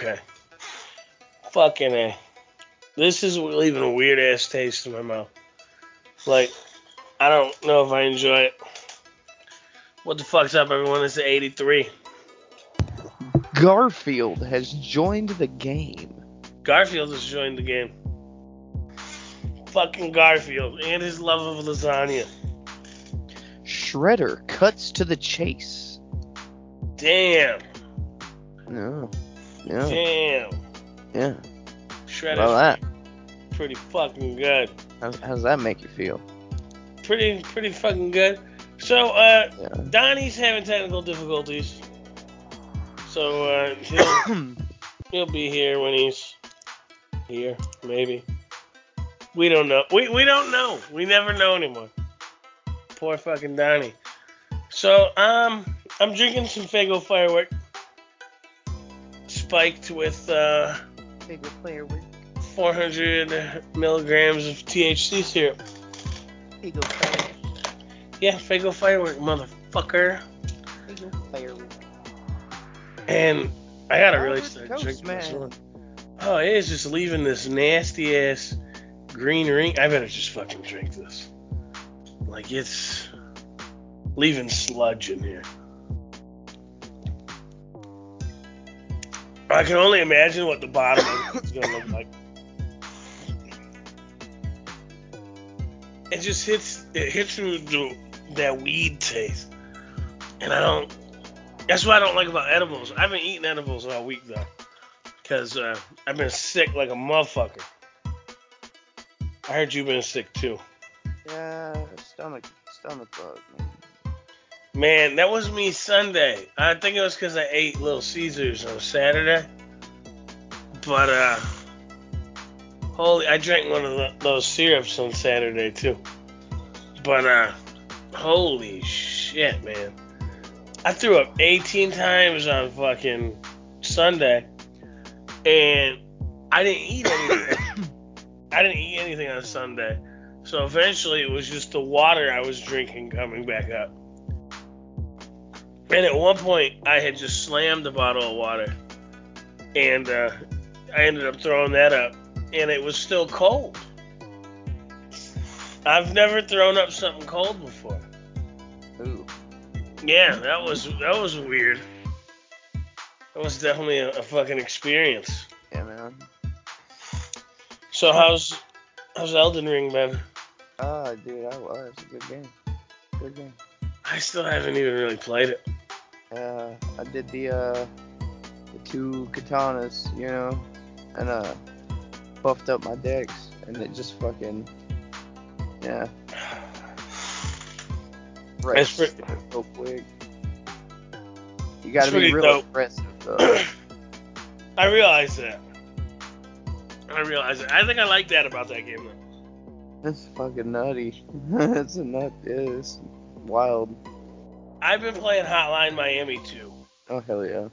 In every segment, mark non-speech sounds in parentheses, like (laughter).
Okay. Fucking A. This is leaving a weird ass taste in my mouth. Like, I don't know if I enjoy it. What the fuck's up, everyone? It's 83. Garfield has joined the game. Garfield has joined the game. Fucking Garfield and his love of lasagna. Shredder cuts to the chase. Damn. No. Yeah. Damn. Yeah. Shredder's Well, that. pretty fucking good. How, how does that make you feel? Pretty, pretty fucking good. So, uh, Yeah. Donnie's having technical difficulties. So, uh, he'll, (coughs) he'll be here when he's here, maybe. We don't know. We, we don't know. We never know anymore. Poor fucking Donnie. So, um, I'm drinking some Faygo firework. Spiked with, uh, player with 400 milligrams of THC syrup. big player. Yeah, Faygo firework, motherfucker. Player with. And I gotta really start drinking this man. one. Oh, it is just leaving this nasty ass green ring. I better just fucking drink this. Like it's leaving sludge in here. I can only imagine what the bottom it's gonna look like. It just hits it hits you the, that weed taste. And I don't that's what I don't like about edibles. I haven't eaten edibles all week though, because uh, I've been sick like a motherfucker. I heard you've been sick too. Yeah, stomach, stomach bug. Man, that was me Sunday. I think it was because I ate Little Caesars on Saturday. But uh, holy, I drank one of the, those syrups on Saturday too. But uh, holy shit, man! I threw up 18 times on fucking Sunday, and I didn't eat anything. (coughs) I didn't eat anything on Sunday, so eventually it was just the water I was drinking coming back up. And at one point, I had just slammed the bottle of water, and uh, I ended up throwing that up, and it was still cold. I've never thrown up something cold before. Ooh. Yeah, that was that was weird. That was definitely a, a fucking experience. Yeah, man. So how's how's Elden Ring been? Ah, dude, I was. A good game. Good game. I still haven't even really played it. Uh, I did the uh, the two katanas, you know, and uh, buffed up my decks, and it just fucking, yeah. (sighs) Right. That's pre- so quick. You gotta It's be pretty real dope. aggressive though. (clears throat) I realize that. I realize it. I think I like that about that game though. That's fucking nutty. (laughs) That's a nut. Yeah, it's wild. I've been playing Hotline Miami too. Oh hell yeah.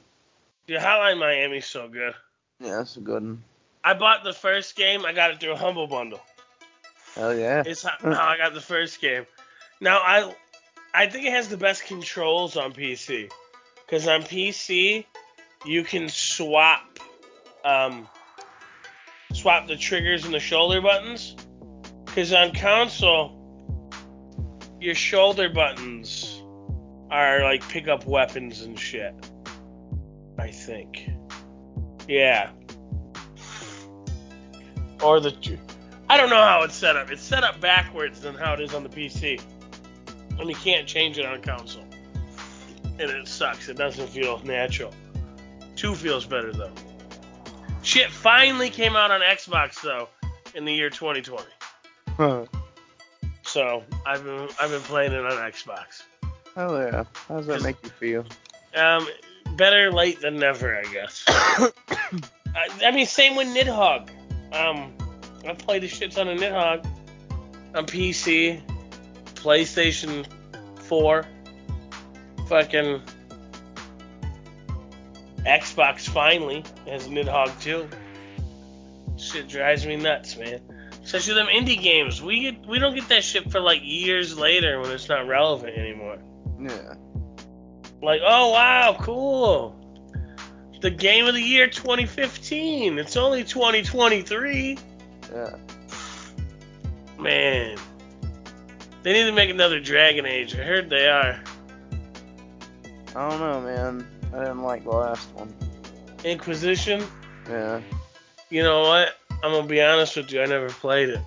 Dude, Hotline Miami's so good. Yeah, that's a good one. I bought the first game. I got it through a Humble Bundle. Hell yeah. It's how, how (laughs) I got the first game. Now I, I think it has the best controls on PC, because on PC you can swap, um, swap the triggers and the shoulder buttons. Because on console, your shoulder buttons are like pick up weapons and shit. I think. Yeah. Or the I don't know how it's set up. It's set up backwards than how it is on the PC. And you can't change it on console. And it sucks. It doesn't feel natural. 2 feels better though. Shit finally came out on Xbox though in the year 2020. Huh. So I've been I've been playing it on Xbox. Hell yeah. How does that make you feel? Um, better late than never, I guess. (coughs) I, I mean, same with Nidhogg. Um, I played the shit ton of Nidhogg on PC, PlayStation 4, fucking Xbox finally has Nidhogg too. Shit drives me nuts, man. Especially them indie games. We get we don't get that shit for like years later when it's not relevant anymore. Yeah. Like, oh wow, cool. the game of the year 2015. It's only 2023. Yeah. Man. They need to make another Dragon Age. I heard they are. I don't know, man. I didn't like the last one. Inquisition. Yeah. You know what? I'm gonna be honest with you. I never played it.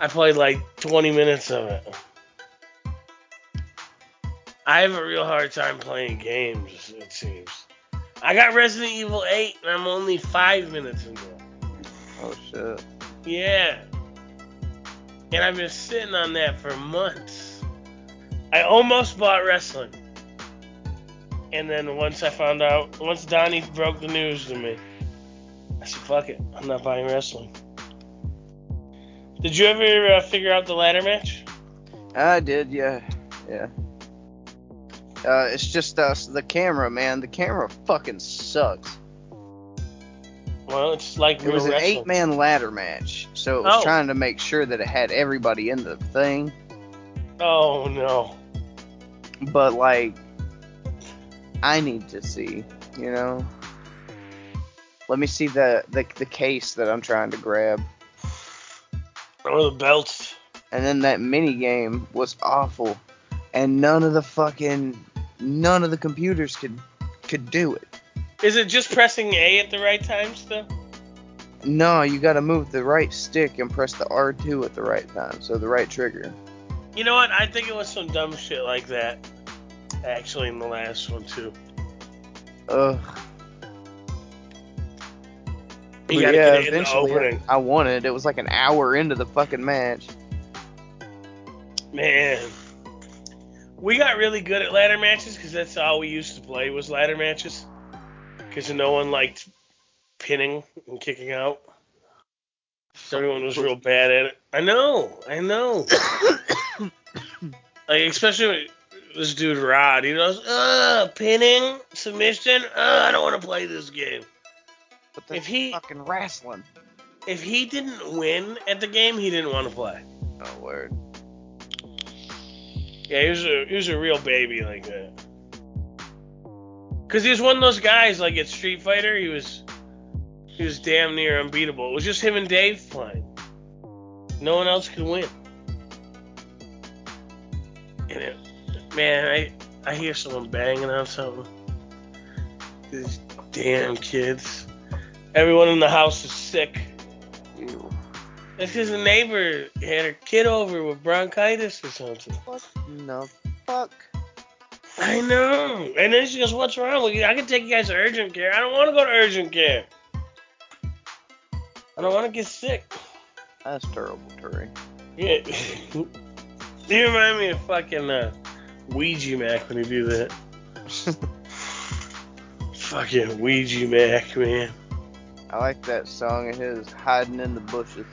I played like 20 minutes of it. I have a real hard time playing games. It seems. I got Resident Evil 8, and I'm only five minutes into it. Oh shit. Yeah. And I've been sitting on that for months. I almost bought wrestling. And then once I found out, once Donnie broke the news to me, I said, fuck it. I'm not buying wrestling. Did you ever uh, figure out the ladder match? I did, yeah. Yeah. Uh, it's just us, the camera, man. The camera fucking sucks. Well, it's like It was an wrestling. eight man ladder match, so it was Oh. trying to make sure that it had everybody in the thing. Oh, no. But, like, I need to see, you know? Let me see the, the, the case that I'm trying to grab. Or the belts. And then that mini game was awful. And none of the fucking none of the computers could could do it. Is it just pressing A at the right time still? No, you gotta move the right stick and press the R2 at the right time, so the right trigger. You know what? I think it was some dumb shit like that. Actually, in the last one, too. Ugh. You gotta yeah, get it in the eventually opening. I won it. It was like an hour into the fucking match. Man, we got really good at ladder matches because that's all we used to play was ladder matches. Because no one liked pinning and kicking out. So everyone was real bad at it. I know, I know. (coughs) like especially this dude Rod, he goes, "Uh, pinning, submission. Uh, I don't want to play this game." But If he- fucking wrestling. If he didn't win at the game, he didn't want to play. Oh word. Yeah, he was a he was a real baby like that. Cause he was one of those guys like at Street Fighter, he was he was damn near unbeatable. It was just him and Dave playing. No one else could win. And it, man, I I hear someone banging on something. These damn kids. Everyone in the house is sick. Ew. Because the neighbor had her kid over with bronchitis or something. What the fuck? I know. And then she goes, "What's wrong with you? I can take you guys to urgent care. I don't want to go to urgent care. I don't want to get sick." That's terrible, Terry. Yeah. (laughs) you remind me of fucking uh, Ouija Macc when you do that. (laughs) fucking Ouija Macc, man. I like that song of his, Hiding in the Bushes.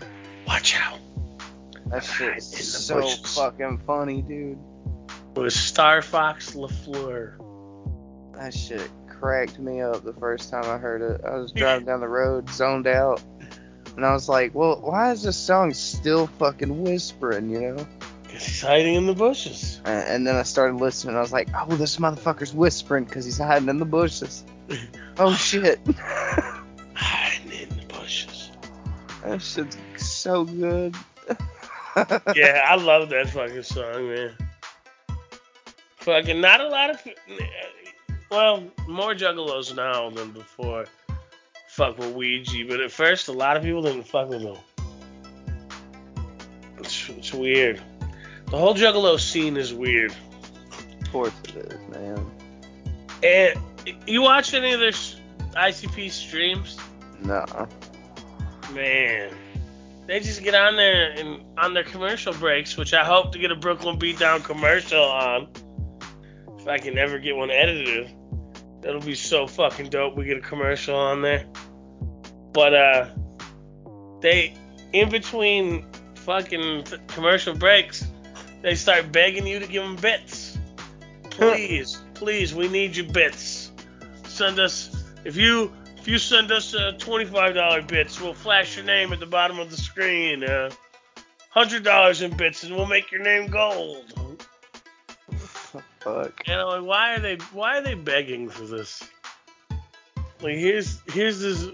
Watch out. That Hiding shit's so bushes. fucking funny, dude. It was Star Fox LaFleur. That shit cracked me up the first time I heard it. I was (laughs) driving down the road, zoned out, and I was like, well, why is this song still fucking whispering, you know? Because he's hiding in the bushes. And, and then I started listening, and I was like, oh, this motherfucker's whispering because he's hiding in the bushes. (laughs) Oh shit. (laughs) Hiding in the bushes. that shit's so good. (laughs) yeah, I love that fucking song, man. Fucking not a lot of, well, more juggalos now than before. Fuck with Ouija, but at first a lot of people didn't fuck with them. It's, it's weird. The whole juggalo scene is weird. Of course it is, man. And you watch any of their ICP streams? No. Man, they just get on there and on their commercial breaks, which I hope to get a Brooklyn Beatdown commercial on. If I can ever get one edited, that'll be so fucking dope. We get a commercial on there. But uh, they in between fucking th- commercial breaks, they start begging you to give them bits. (laughs) Please, please, we need your bits. Send us if you if you send us uh, $25 bits, we'll flash your name at the bottom of the screen. Uh, $100 in bits, and we'll make your name gold. Fuck. And I'm like, why are they why are they begging for this? Like here's here's this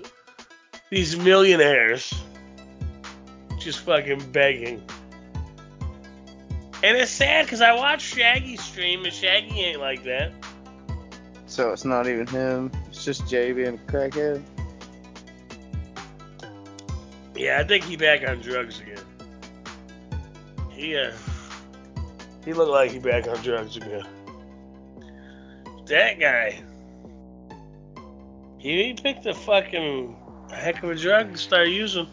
these millionaires just fucking begging. And it's sad because I watched Shaggy stream and Shaggy ain't like that. So it's not even him. It's just Jay being a crackhead. Yeah, I think he back on drugs again. He uh, he looked like he back on drugs again. That guy, he, he picked a fucking heck of a drug to start using.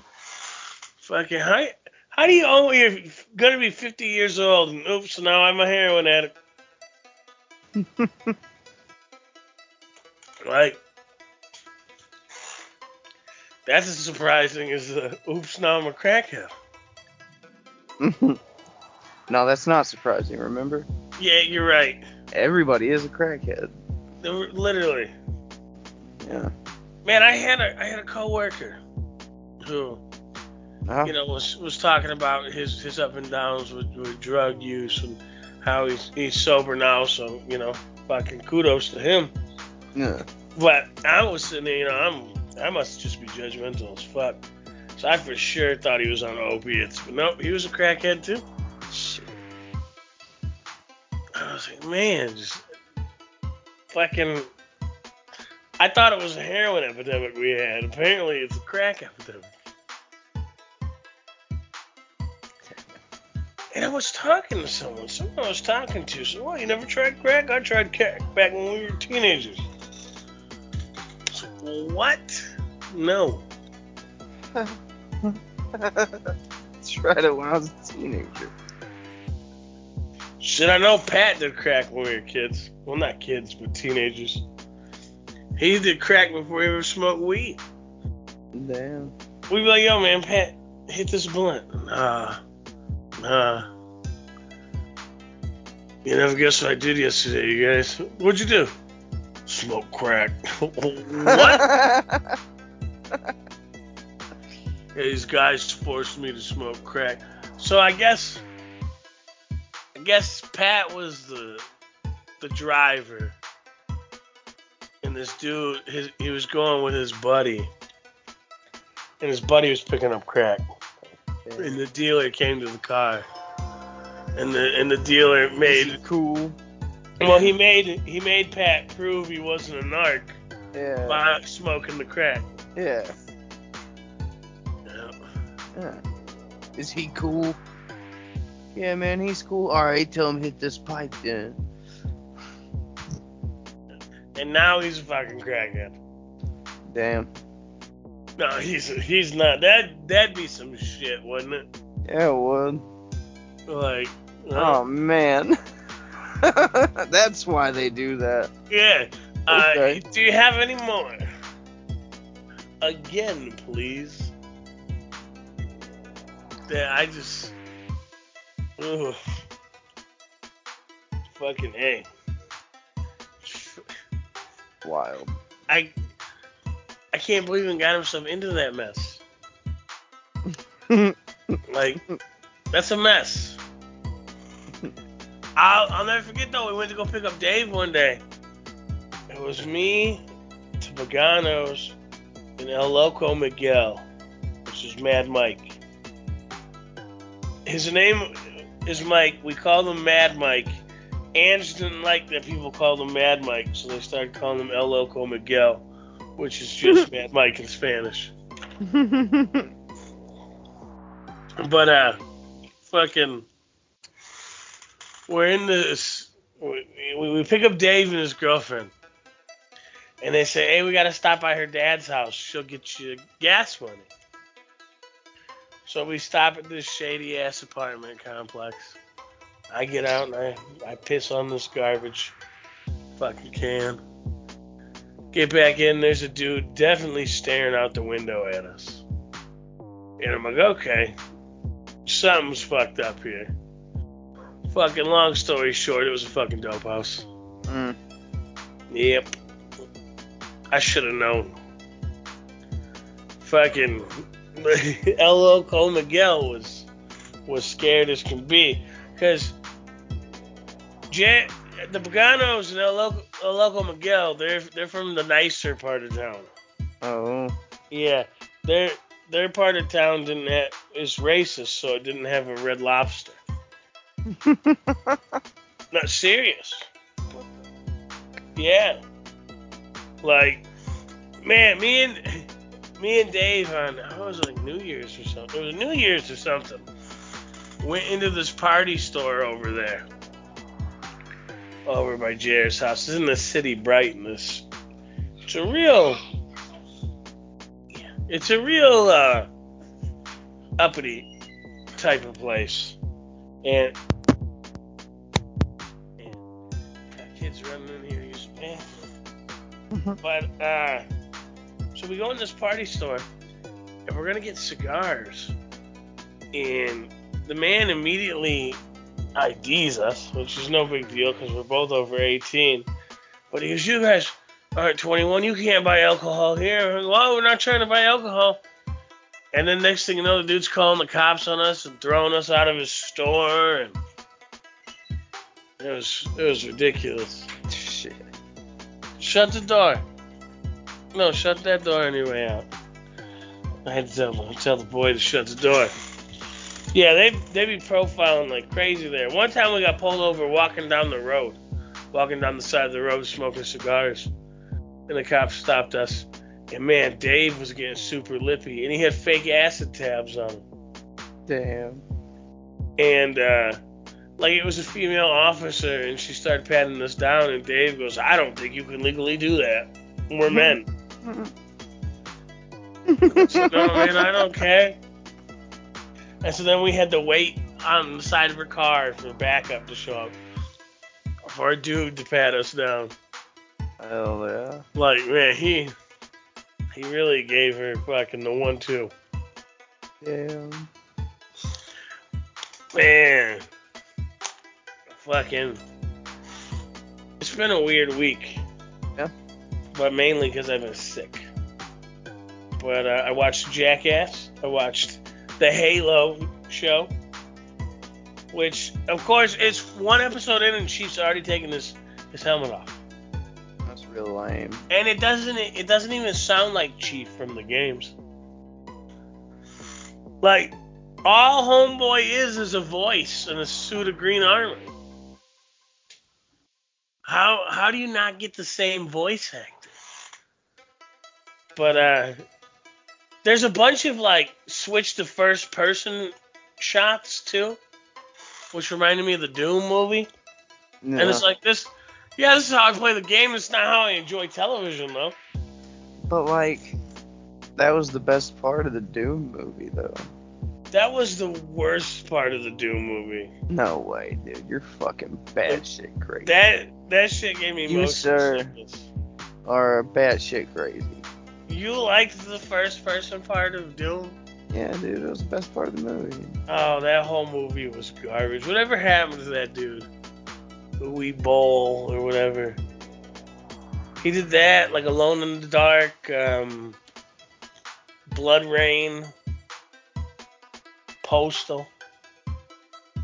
Fucking how how do you oh you're gonna be 50 years old and oops now I'm a heroin addict. (laughs) like that's as surprising as the oops now I'm a crackhead. (laughs) no, that's not surprising. Remember? Yeah, you're right. Everybody is a crackhead. Literally. Yeah. Man, I had a I had a coworker who Oh. you know was was talking about his his up and downs with, with drug use and how he's he's sober now. So you know, fucking kudos to him. Yeah. But I was sitting there, you know, I'm I must just be judgmental as fuck. So I for sure thought he was on opiates, but nope, he was a crackhead too. Shit. I was like, man, just fucking. I thought it was a heroin epidemic we had. Apparently, it's a crack epidemic. And I was talking to someone. Someone I was talking to said, "Well, you never tried crack? I tried crack back when we were teenagers." What? No." Tried it when I was a teenager. Shit, I know Pat did crack when we were kids. Well, not kids, but teenagers. He did crack before he ever smoked weed. Damn. We'd be like, yo, man, Pat, hit this blunt. Nah. Nah. You never guess what I did yesterday, you guys. What'd you do? Smoke crack. (laughs) what? Yeah, (laughs) these guys forced me to smoke crack. So I guess I guess Pat was the the driver. And this dude his he was going with his buddy. And his buddy was picking up crack. And the dealer came to the car. And the and the dealer made cool. Well he made he made Pat prove he wasn't a narc Yeah. by smoking the crack. Yeah. Yeah. Yeah. Is he cool? Yeah, man, he's cool. All right, tell him hit this pipe then. And now he's a fucking crackhead. Damn. No, he's he's not. That that'd be some shit, wouldn't it? Yeah, it would. Like, Oh man. (laughs) (laughs) That's why they do that. yeah. Uh, Okay. do you have any more? Again, please. Yeah, I just. Ugh. Fucking a. Wild. I. I can't believe he got himself into that mess. (laughs) Like, that's a mess. I'll, I'll never forget though. We went to go pick up Dave one day. It was me, Tabaganos, and El Loco Miguel, which is Mad Mike. His name is Mike. We call him Mad Mike. Ange didn't like that people called him Mad Mike, so they started calling him El Loco Miguel, which is just (laughs) Mad Mike in Spanish. (laughs) But uh, fucking, we're in this. We, we pick up Dave and his girlfriend, and they say, "Hey, we gotta stop by her dad's house. She'll get you gas money." So we stop at this shady ass apartment complex. I get out and I I piss on this garbage fucking can. Get back in. There's a dude definitely staring out the window at us. And I'm like, okay, something's fucked up here. Fucking long story short, it was a fucking dope house. Mm. Yep. I should have known. Fucking (laughs) El Loco Miguel was was scared as can be. Cause Jan the Paganos and El El Loco Miguel, they're they're from the nicer part of town. Oh. Yeah, their their part of town didn't have, is racist, so it didn't have a red lobster. (laughs) Not serious. Yeah. Like, man, me and me and Dave on I was like New Year's or something. It was New Year's or something. Went into this party store over there. Over by Jared's house. It's in the city Brighton. This it's a real it's a real uh, uppity type of place. And but uh, so we go in this party store and we're gonna get cigars. And the man immediately IDs us, which is no big deal because we're both over 18. But he goes, "You guys aren't 21. You can't buy alcohol here." Well, we're not trying to buy alcohol. And then next thing you know, the dude's calling the cops on us and throwing us out of his store, and it was it was ridiculous. Shut the door. No, shut that door on your way out. I had to tell, tell the boy to shut the door. Yeah, they they be profiling like crazy there. One time we got pulled over walking down the road, walking down the side of the road smoking cigars, and the cops stopped us. And man, Dave was getting super lippy, and he had fake acid tabs on him. Damn. And uh, like it was a female officer, and she started patting us down, and Dave goes, "I don't think you can legally do that. We're mm-hmm. men." so, no, man, I don't care. And so then we had to wait on the side of her car for backup to show up for a dude to pat us down. Hell yeah. Like, man, he he really gave her fucking the one two. Damn. Man. Fucking It's been a weird week. Yeah. But mainly because I've been sick. But uh, I watched Jackass. I watched the Halo show. Which, of course, it's one episode in and Chief's already taken his, his helmet off. That's real lame. And it doesn't it doesn't even sound like Chief from the games. Like all homeboy is is a voice and a suit of green armor. How how do you not get the same voice actor? But uh there's a bunch of like switch to first person shots too, which reminded me of the Doom movie. Yeah. And it's like this yeah, this is how I play the game. It's not how I enjoy television though. But like, that was the best part of the Doom movie, though. That was the worst part of the Doom movie. No way, dude. You're fucking bad shit crazy. That that shit gave me You, sir. sickness. Or batshit crazy. You liked the first person part of Doom? Yeah, dude. It was the best part of the movie. Oh, that whole movie was garbage. Whatever happened to that dude? Louis Boll or whatever. He did that, like Alone in the Dark, um, BloodRayne, Postal.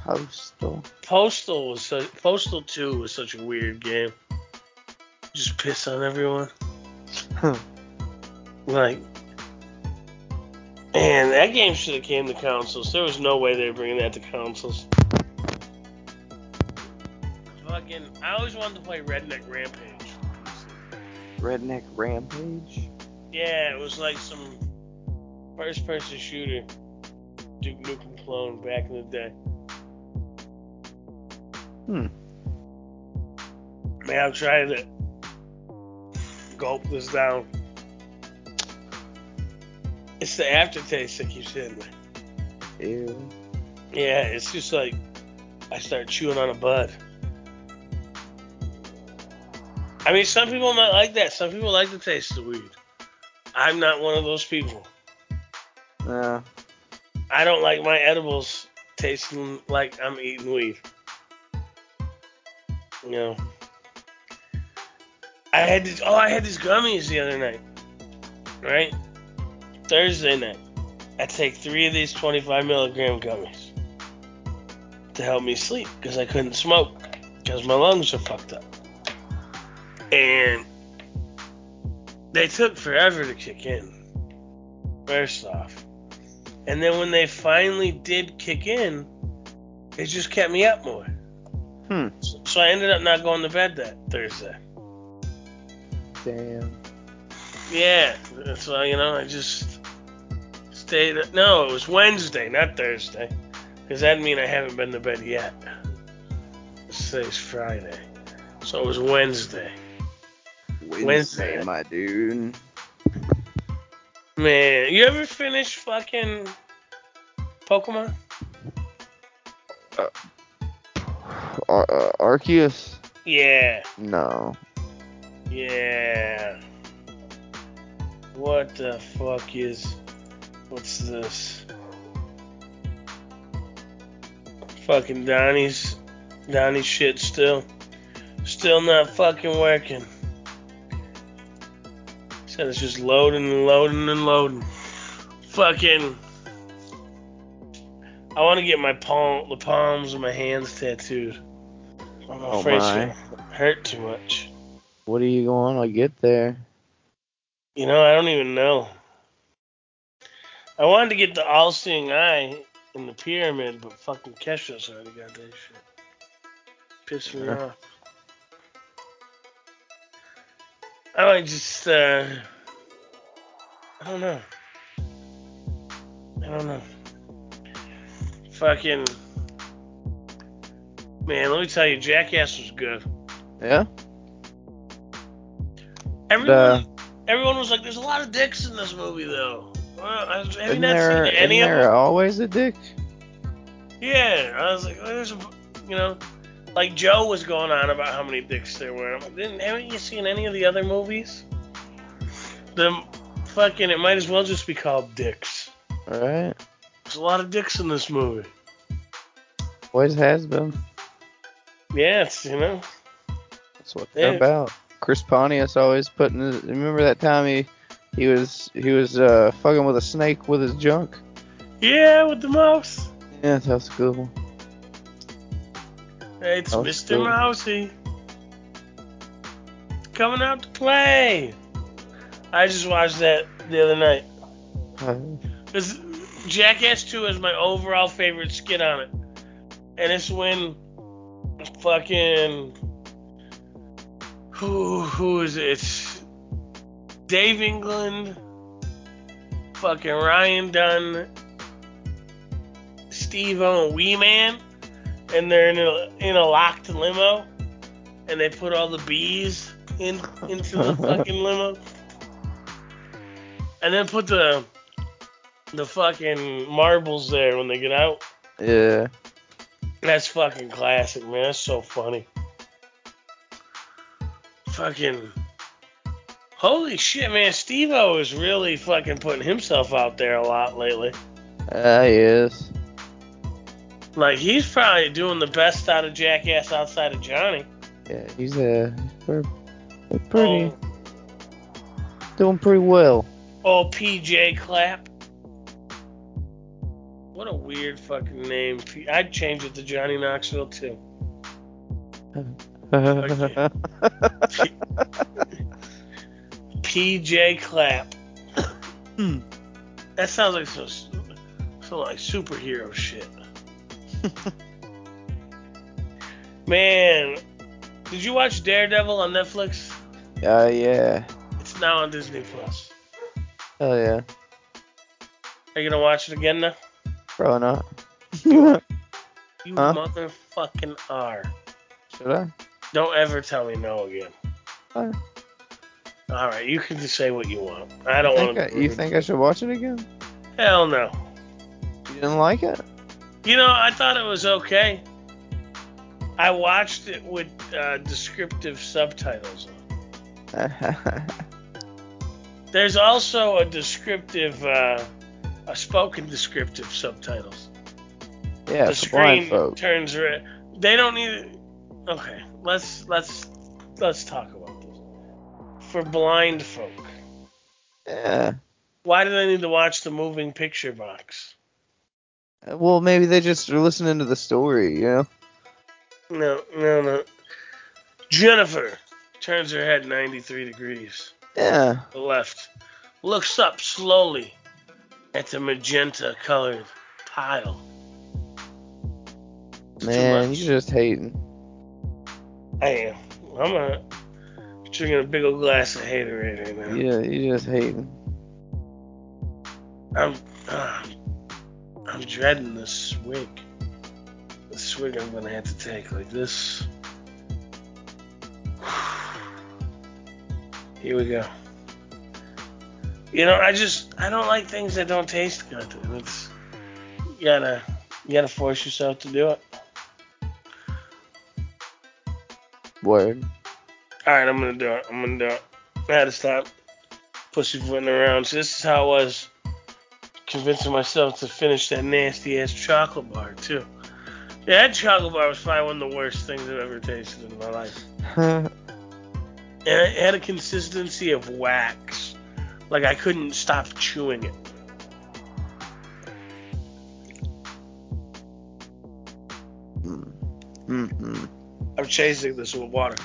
Postal. Postal was such, Postal 2 was such a weird game. Just piss on everyone. Like, man, that game should have came to consoles. There was no way they were bringing that to consoles. Fucking, I always wanted to play Redneck Rampage. Redneck Rampage. Yeah, it was like some first-person shooter, Duke Nukem clone back in the day. Hmm. Man, I'm trying to gulp this down. It's the aftertaste that keeps hitting me. Ew. Yeah, it's just like I start chewing on a bud. I mean, some people might like that. Some people like the taste of weed. I'm not one of those people. Nah. I don't like my edibles tasting like I'm eating weed. You know. I had these, oh, I had these gummies the other night. Right? Thursday night. I take three of these 25 milligram gummies to help me sleep because I couldn't smoke. because my lungs are fucked up. And they took forever to kick in. First off. And then when they finally did kick in, it just kept me up more. Hmm. So, so I ended up not going to bed that Thursday. Damn. Yeah. So, you know, I just stayed. No, it was Wednesday, not Thursday. Because that'd mean I haven't been to bed yet. Today's Friday. So it was Wednesday. Wednesday, Wednesday. my dude. Man, you ever finish fucking Pokemon? Uh, Ar- uh, Arceus? Yeah, No. yeah. What the fuck is. What's this? Fucking Donnie's. Donnie's shit still. Still not fucking working. Said it's just loading and loading and loading. Fucking. I want to get my palm, the palms of my hands tattooed. I'm Oh afraid it's my. gonna hurt too much. What are you going to get there? You know, I don't even know. I wanted to get the all-seeing eye in the pyramid, but fucking Kesha's already got that shit. Pissed me Yeah. off. I might just, uh, I don't know. I don't know. Fucking, man, let me tell you, Jackass was good. Yeah? Everyone, Uh, everyone was like, "There's a lot of dicks in this movie, though." Well, have you isn't there, seen any of there them? always a dick? Yeah, I was like, "There's, a, you know, like Joe was going on about how many dicks there were." I'm like, Didn't haven't you seen any of the other movies? The fucking, it might as well just be called Dicks. Alright. There's a lot of dicks in this movie. Always has been. Yeah, it's you know, That's what they're about. Chris Pontius always putting his, remember that time he he was he was uh fucking with a snake with his junk? yeah, with the mouse. Yeah, that was a good one. Hey, it's Mr. cool. Mousy coming out to play. I just watched that the other night. Because Jackass 2 is my overall favorite skit on it. And it's when fucking. Who, who is it? It's Dave England, fucking Ryan Dunn, Steve O, and Wee Man. And they're in a, in a locked limo. And they put all the bees in into the (laughs) fucking limo. And then put the the fucking marbles there when they get out. yeah. That's fucking classic, man. That's so funny. Fucking. Holy shit, man. Steve O is really fucking putting himself out there a lot lately. Uh, he is. Like, he's probably doing the best out of Jackass outside of Johnny. Yeah, he's uh pretty, pretty Oh, doing pretty well. oh, PJ Clapp. What a weird fucking name. I'd change it to Johnny Knoxville, too. PJ Clapp. Hmm. That sounds like some, some like superhero shit. Man, did you watch Daredevil on Netflix? uh, yeah. It's now on Disney Plus. Hell yeah. Are you gonna watch it again now? Probably not. (laughs) You Huh? motherfucking are. Should I? Don't ever tell me no again. Fine. All right, you can just say what you want. I don't want I, you think I should watch it again? Hell no. You didn't like it? You know, I thought it was okay. I watched it with uh, descriptive subtitles. (laughs) There's also a descriptive, uh, a spoken descriptive subtitles. yeah, the blind screen folk. turns red. They don't need. Okay, let's let's let's talk about this. For blind folk, Yeah. why do they need to watch the moving picture box? Uh, well, maybe they just are listening to the story, you know? No, no, no. Jennifer turns her head 93 degrees. Yeah. to the left. Looks up slowly at a magenta colored tile. Man, you're just hating. I am. I'm a, drinking a big old glass of haterade right now. Yeah, you're just hating. I'm, uh, I'm dreading this swig. The swig I'm gonna have to take like this. (sighs) Here we go. You know, I just I don't like things that don't taste good. And it's you gotta you gotta force yourself to do it. Word. All right, I'm gonna do it. I'm gonna do it. I had to stop pussyfooting around. So this is how I was convincing myself to finish that nasty ass chocolate bar too. Yeah, that chocolate bar was probably one of the worst things I've ever tasted in my life. And it had a consistency of wax. Like I couldn't stop chewing it. Mm-mm. I'm chasing this with water.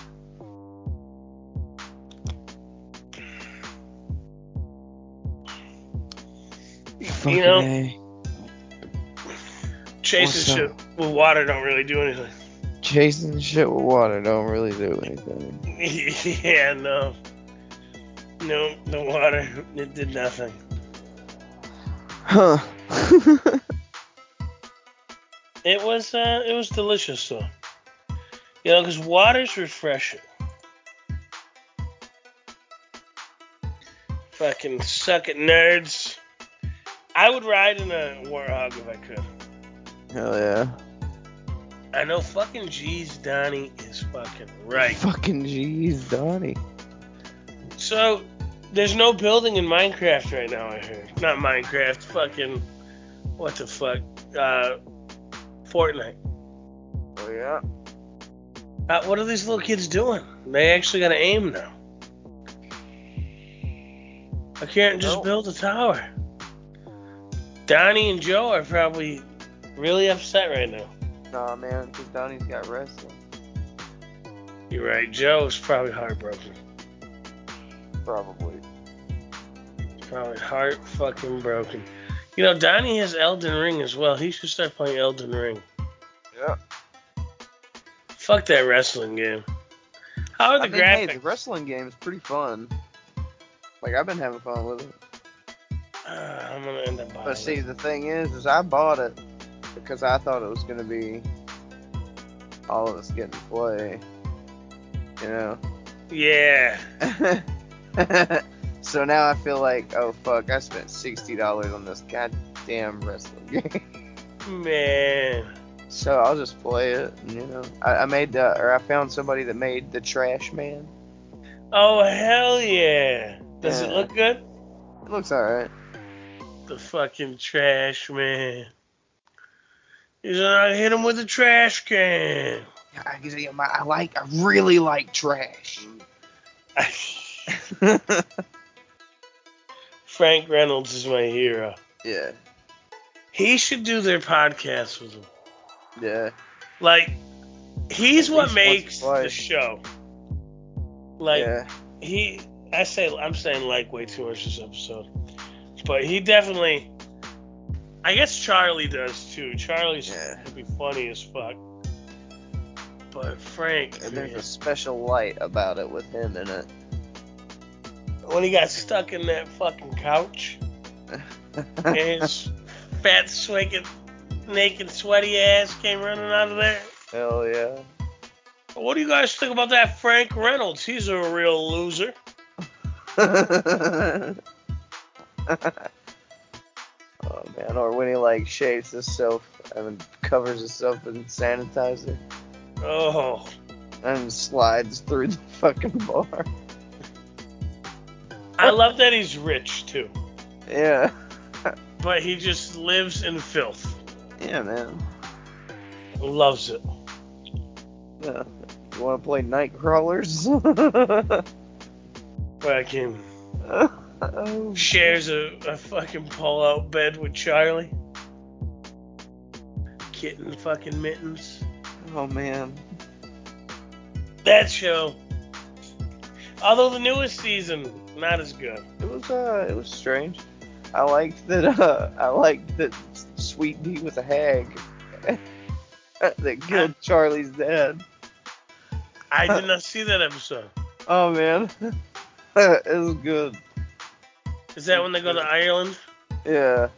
Fucking know, A. Chasing shit with water don't really do anything. Chasing shit with water don't really do anything. (laughs) yeah, no. No, the water, it did nothing. Huh. (laughs) It was, uh, it was delicious though. You know, because water's refreshing. Fucking suck it, nerds. I would ride in a warthog if I could. Hell yeah. I know fucking G's Donnie is fucking right. Fucking jeez, Donnie. So, there's no building in Minecraft right now, I heard. Not Minecraft, fucking. What the fuck? Uh. Fortnite. Oh yeah. Uh, what are these little kids doing? They actually got to aim now. I can't just Nope. build a tower. Donnie and Joe are probably really upset right now. Nah, man, because Donnie's got wrestling. You're right. Joe's probably heartbroken. Probably. Probably heart fucking broken. You know, Donnie has Elden Ring as well. He should start playing Elden Ring. Yeah. Fuck that wrestling game. How are the I mean, hey, graphics? the wrestling game is pretty fun. Like I've been having fun with it. Uh, I'm gonna end up buying But see, it. the thing is, is I bought it because I thought it was gonna be all of us getting to play. You know. Yeah. (laughs) so now I feel like, oh fuck, I spent sixty dollars on this goddamn wrestling (laughs) game. Man. so I'll just play it. You know, I, I made the, or I found somebody that made the Trash Man. Oh hell yeah. Does it look good? It looks alright. The fucking trash man. He's gonna hit him with a trash can. I like, I really like trash. (laughs) (laughs) Frank Reynolds is my hero. yeah, He should do their podcast with him. yeah. Like, he's At what least once or makes the show. Like, yeah. he, I say, I'm saying like way too much this episode, but he definitely. I guess Charlie does too. Charlie's Yeah. could be funny as fuck. But Frank, And there's man, a special light about it with him in it. When he got stuck in that fucking couch and his fat, swanking, naked, sweaty ass came running out of there. Hell yeah. What do you guys think about that Frank Reynolds? He's a real loser. (laughs) oh man, or when he like shaves himself and covers himself in sanitizer Oh, and slides through the fucking bar. I love that he's rich too, Yeah. but he just lives in filth. Yeah, man. Loves it. Yeah. You want to play night crawlers? Fucking (laughs) (laughs) oh, shares a, a fucking pull-out bed with Charlie. Kitten fucking mittens. oh man. That show. Although the newest season not as good. It was uh, it was strange. I liked that. Uh, I liked that Sweet Dee was a hag (laughs) that killed Charlie's dad. I did (laughs) not see that episode. Oh man, (laughs) it was good. Is that when they go to Ireland? Yeah.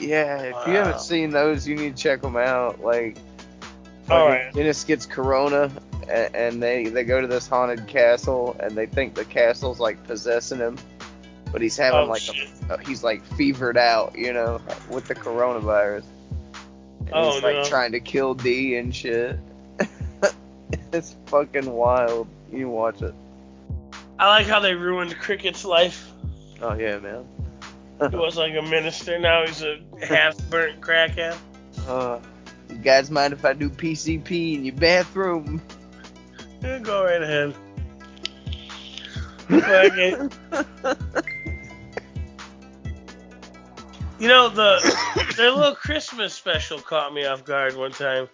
Yeah, if you haven't seen those, you need to check them out. Like, All fucking. Dennis gets corona, and, and they they go to this haunted castle, and they think the castle's like possessing him, but he's having Oh, like a, he's like fevered out, you know, with the coronavirus. And Oh, he's like no. trying to kill Dee and shit. (laughs) it's fucking wild. You watch it. I like how they ruined Cricket's life. Oh yeah, man. He was like a minister. Now he's a half burnt crackhead. (laughs) Uh, you guys mind if I do PCP in your bathroom? Yeah, go right ahead. You know the their little Christmas special caught me off guard one time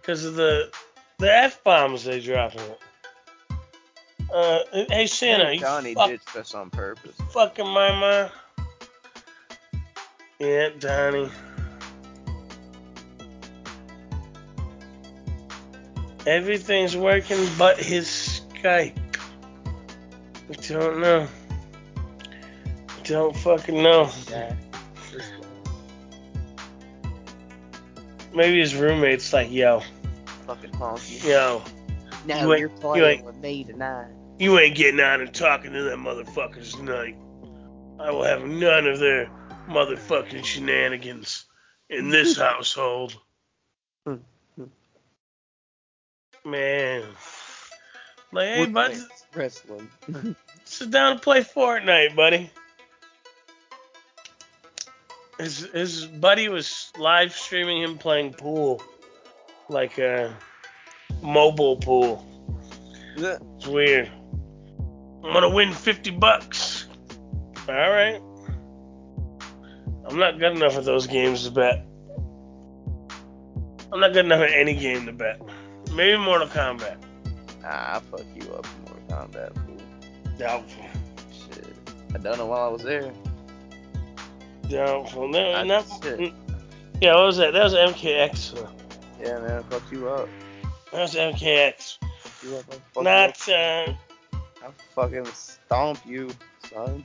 because of the the f bombs they drop in it. Uh, hey Santa, Hey, you Donnie fuck, ditched us on purpose. fucking my mom. Yeah, Donnie. Everything's working but his Skype. I don't know. Don't fucking know. Maybe his roommate's like, yo, Fucking honky. yo, Now You ain't- you're playing ain't- with me tonight. you ain't getting on and talking to them motherfuckers tonight. I will have none of their motherfucking shenanigans in this (laughs) household. Man. Like, hey, bud, Wrestling. (laughs) sit down and play Fortnite, buddy. His, his buddy was live streaming him playing pool. Like a mobile pool. It's weird. I'm gonna win 50 bucks. Alright. I'm not good enough at those games to bet. I'm not good enough at any game to bet. Maybe Mortal Kombat. Nah, I'll fuck you up in Mortal Kombat. Fool. Doubtful. Shit. I done it while I was there. Doubtful. No, I- not, shit. yeah, what was that? That was MKX. Yeah, man, fuck you up. That was MKX. Fuck you up. Fuck Not, you up. uh, I'll fucking stomp you, son.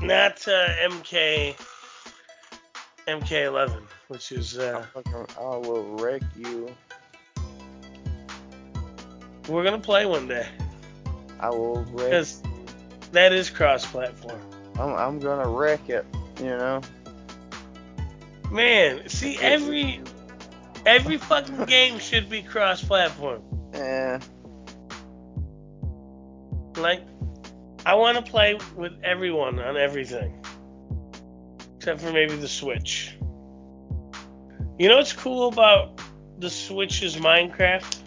not uh, MK. MK11, which is uh, fucking, I will wreck you. We're gonna play one day I will wreck. because that is cross-platform. I'm, I'm gonna wreck it. You know. Man, see every every fucking (laughs) game should be cross-platform. Yeah. Like, I want to play with everyone on everything, except for maybe the Switch. You know what's cool about the Switch's Minecraft?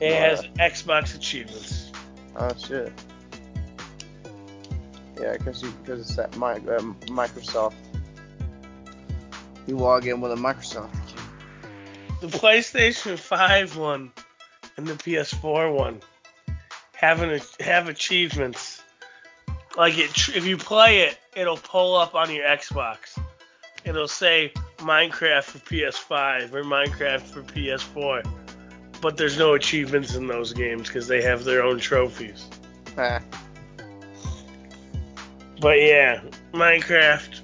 It has Xbox achievements. Oh shit. Yeah, cause cause it's that mi- uh, Microsoft. You log in with a Microsoft. The PlayStation 5 one and the PS4 one have an, have achievements. Like it, if you play it, it'll pull up on your Xbox. It'll say Minecraft for PS5 or Minecraft for PS4, but there's no achievements in those games because they have their own trophies. Ah, But yeah, Minecraft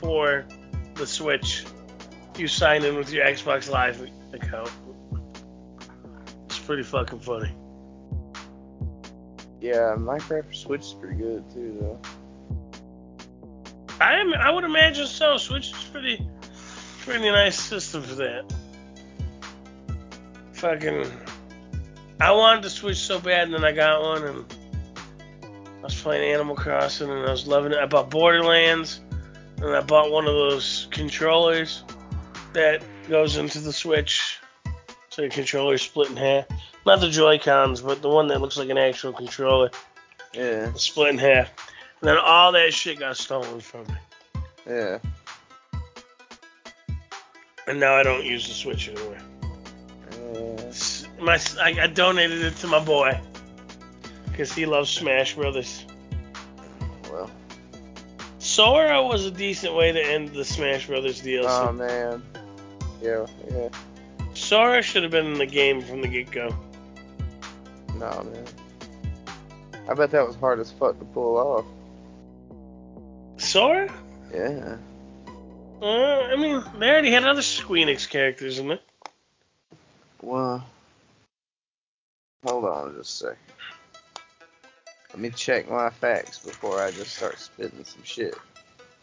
for the Switch. You sign in with your Xbox Live account. It's pretty fucking funny. yeah, Minecraft for Switch is pretty good too, though. I am, I would imagine so. Switch is pretty pretty nice system for that. Fucking I wanted to switch so bad and then I got one and I was playing Animal Crossing and I was loving it. I bought Borderlands and I bought one of those controllers that goes into the Switch. So your controller's split in half. Not the Joy Cons, but the one that looks like an actual controller. Yeah, Split in half. And then all that shit got stolen from me. yeah, And now I don't use the Switch anymore. My I, I donated it to my boy because he loves Smash Brothers. Well, Sora was a decent way to end the Smash Brothers DLC. oh man. Yeah, yeah. Sora should have been in the game from the get go. No man. I bet that was hard as fuck to pull off. Sora? Yeah. Uh, I mean, they already had other Squeenix characters in it. Well, hold on just a second. Let me check my facts before I just start spitting some shit.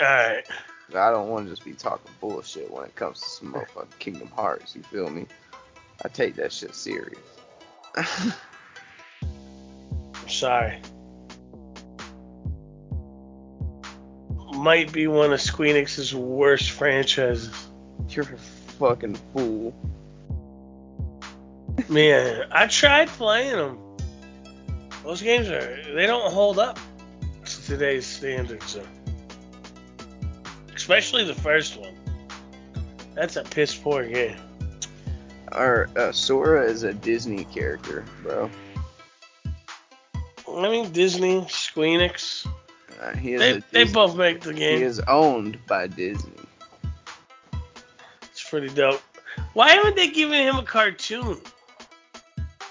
Alright. I don't want to just be talking bullshit when it comes to some motherfucking Kingdom Hearts. You feel me? I take that shit serious. I'm (laughs) sorry. Might be one of Squeenix's worst franchises. You're a fucking fool. Man, I tried playing them. Those games are they don't hold up to today's standards. Though. Especially the first one. That's a piss poor game. Our uh, Sora is a Disney character, bro. I mean Disney, Squeenix, Uh, he is they they both make the game. He is owned by Disney. It's pretty dope. Why haven't they given him a cartoon?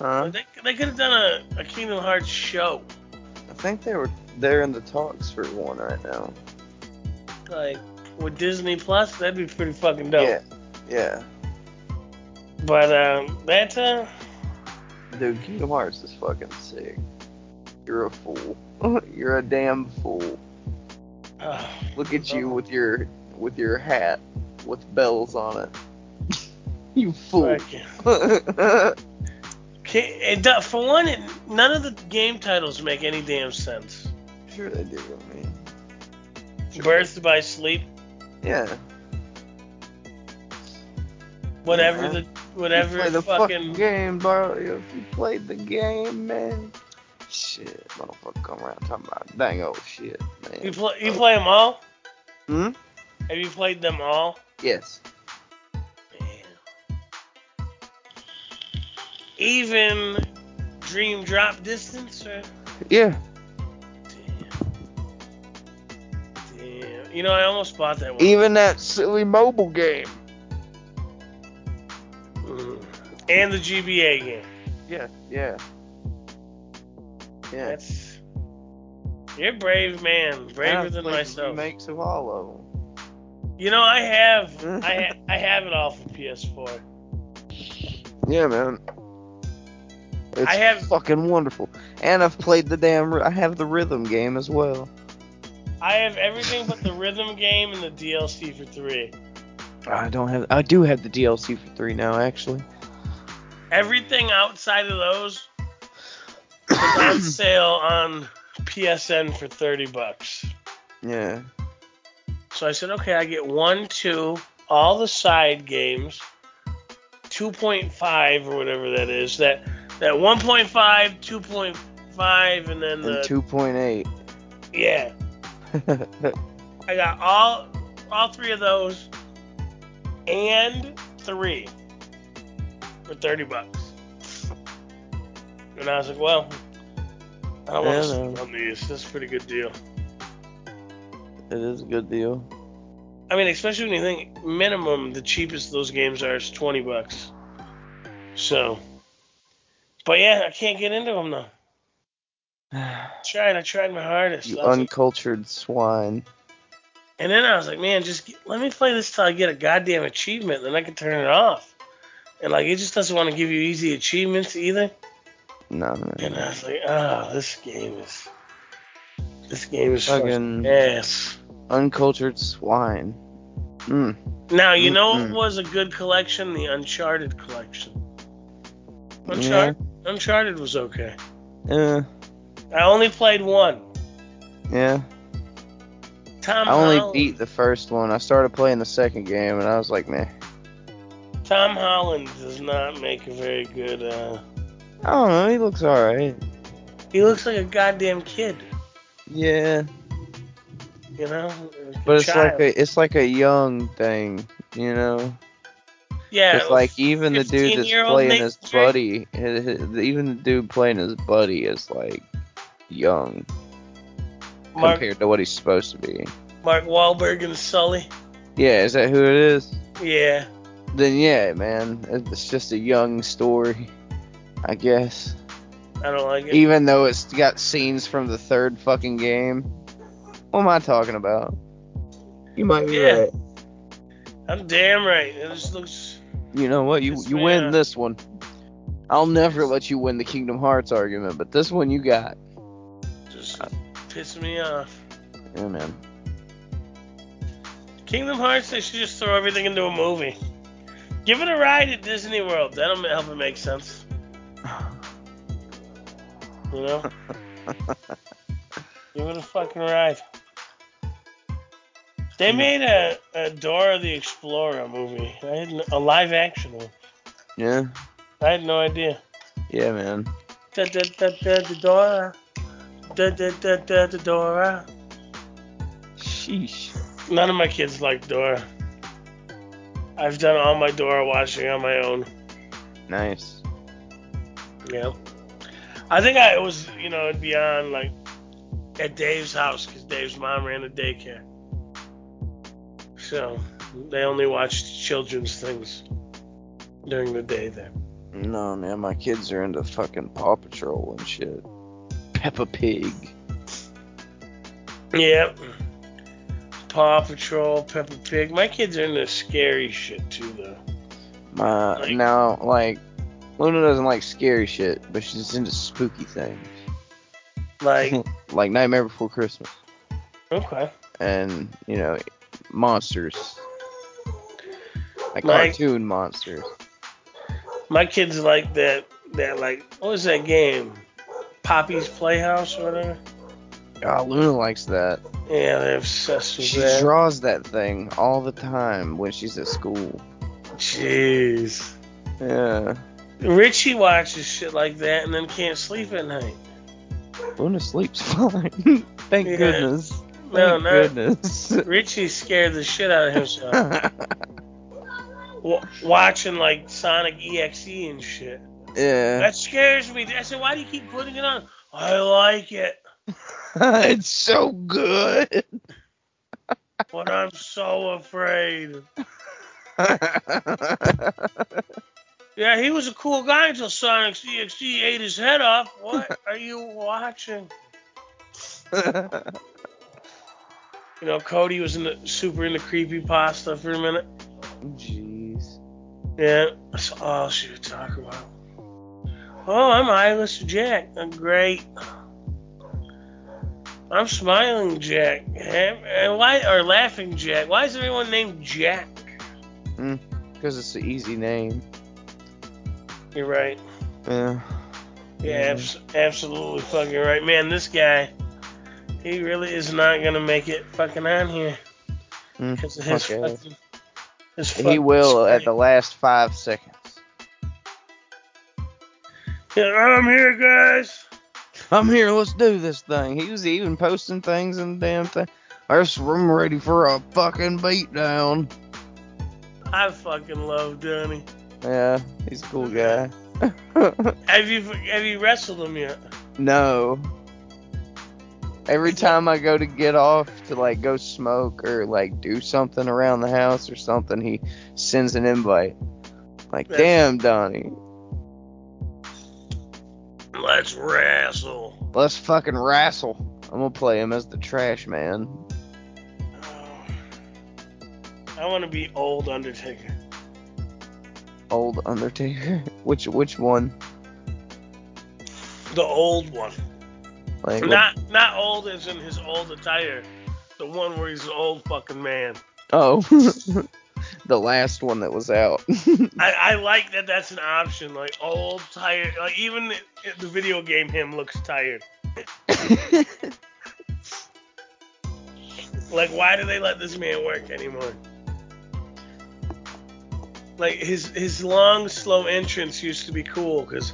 Huh? They, they could have done a, a Kingdom Hearts show. I think they were they're in the talks for one right now. Like with Disney Plus, that'd be pretty fucking dope. Yeah. Yeah. But um, that's uh, Dude, Kingdom Hearts is fucking sick. You're a fool. (laughs) You're a damn fool. uh Look at you with your with your hat with bells on it. (laughs) you fool. (laughs) Okay, it for one, it, none of the game titles make any damn sense. sure they do, man. Birth by Sleep, Yeah. whatever Yeah. the You whatever play the fucking, fucking game, bro. If you played the game, man. Shit, motherfucker, come around talking about dang old shit, man. you play you play them all. Hmm? Have you played them all? Yes. Even Dream Drop Distance, or Yeah. damn, damn. You know, I almost bought that one. Even that silly mobile game. Mhm. And the GBA game. Yeah. Yeah. Yeah. That's you're a brave man, braver than myself. Remakes of all of them. You know, I have, (laughs) I, ha- I have it all for PS4. Yeah, man. It's I have- fucking wonderful. And I've played the damn. I have the rhythm game as well. I have everything but the rhythm game and the DLC for three. I don't have. I do have the DLC for three now, actually. Everything outside of those is on (clears throat) sale on PSN for thirty bucks. Yeah. So I said, okay, I get one, two, all the side games, 2.5 or whatever that is. That that 1.5, 2.5, and then the two point eight. yeah. (laughs) I got all all three of those and three for thirty bucks. And I was like, well, I don't want to sleep on these. That's a pretty good deal. it is a good deal. I mean, especially when you think minimum, the cheapest those games are is twenty bucks. So, but yeah, I can't get into them though. I (sighs) Tried, I tried my hardest. you I was like- uncultured swine. And then I was like, man, just get, let me play this till I get a goddamn achievement, then I can turn it off. And like, it just doesn't want to give you easy achievements either. No, no, And I was like, ah, this game is, this game is Fucking- fucking ass. Uncultured swine. Mm. Now you know Mm-mm. what was a good collection? The Uncharted collection. Yeah. Uncharted, was okay. Yeah. I only played one. Yeah. Tom I only Holland. beat the first one. I started playing the second game, and I was like, man. Tom Holland does not make a very good. Uh, I don't know. He looks alright. he looks like a goddamn kid. Yeah. You know, But it's child. like a it's like a young thing, you know. Yeah, It's like even the dude that's playing his Drake? buddy, his, his- even the dude playing his buddy is like young Mark compared to what he's supposed to be. Mark Wahlberg and Sully. Yeah, is that who it is? Yeah, Then yeah, man, it's just a young story, I guess. I don't like it. Even though it's got scenes from the third fucking game. What am I talking about? You might be Yeah. right. I'm damn right. It just looks. You know what? You you win this one. I'll never let you win the Kingdom Hearts argument, but this one you got. Just piss me off. Yeah, man. Kingdom Hearts, they should just throw everything into a movie. Give it a ride at Disney World. That'll help it make sense. You know? (laughs) Give it a fucking ride. They made a, a Dora the Explorer movie. I had no, a live action one. Yeah, I had no idea. yeah, man. Da da da da da Dora. Da da da da da Dora. Sheesh. None of my kids like Dora. I've done all my Dora watching on my own. Nice. Yeah. I think I it was, you know, it'd be on like at Dave's house because Dave's mom ran a daycare. So they only watched children's things during the day there. No, man, my kids are into fucking Paw Patrol and shit. Peppa Pig. Yep. Paw Patrol, Peppa Pig. My kids are into scary shit too, though. My Like- now, like, Luna doesn't like scary shit, but she's into spooky things, Like, (laughs) like Nightmare Before Christmas, okay. and you know, monsters, like cartoon monsters. My kids like that, that, like, what was that game? Poppy's Playhouse or whatever? Oh, Luna likes that. Yeah, they're obsessed with She that. draws that thing all the time when she's at school. Jeez. Yeah. Richie watches shit like that and then can't sleep at night. Luna sleeps (laughs) fine. Thank Yeah. goodness. Oh, no, Thank no. goodness. Richie scared the shit out of himself. (laughs) Wa watching like Sonic EXE and shit. yeah. That scares me. I said, why do you keep putting it on? I like it, (laughs) it's so good. (laughs) but I'm so afraid. Yeah, he was a cool guy until Sonic EXE ate his head off. What are you watching? You know, Cody was in the, super into creepy pasta for a minute. Jeez. Yeah, that's all she would talk about. Oh, I'm eyeless Jack. Uh, Great. I'm smiling Jack. And why or laughing Jack? Why is everyone named Jack? Because it's an easy name. You're right. Yeah. Yeah, abs- absolutely fucking right. Man, this guy, he really is not gonna make it fucking on here Mm, his fuck fucking. His He fucking will at the last five seconds. Yeah, I'm here, guys. I'm here. Let's do this thing. He was even posting things and damn thing. I'm ready for a fucking beatdown. I fucking love Donnie. Yeah, he's a cool guy. (laughs) Have you have you wrestled him yet? no. Every time I go to get off to like go smoke or like do something around the house or something, he sends an invite. Like, That's- damn, Donnie, Let's wrestle. let's fucking wrestle. I'm gonna play him as the trash man. Um, I want to be old Undertaker. Old Undertaker. (laughs) Which which one? The old one. Like, what- Not not old as in his old attire. The one where he's an old fucking man. oh, (laughs) the last one that was out. (laughs) I, I like that that's an option. Like old, tired. Like even the, the video game him looks tired. (laughs) Like why do they let this man work anymore? Like his his long slow entrance used to be cool because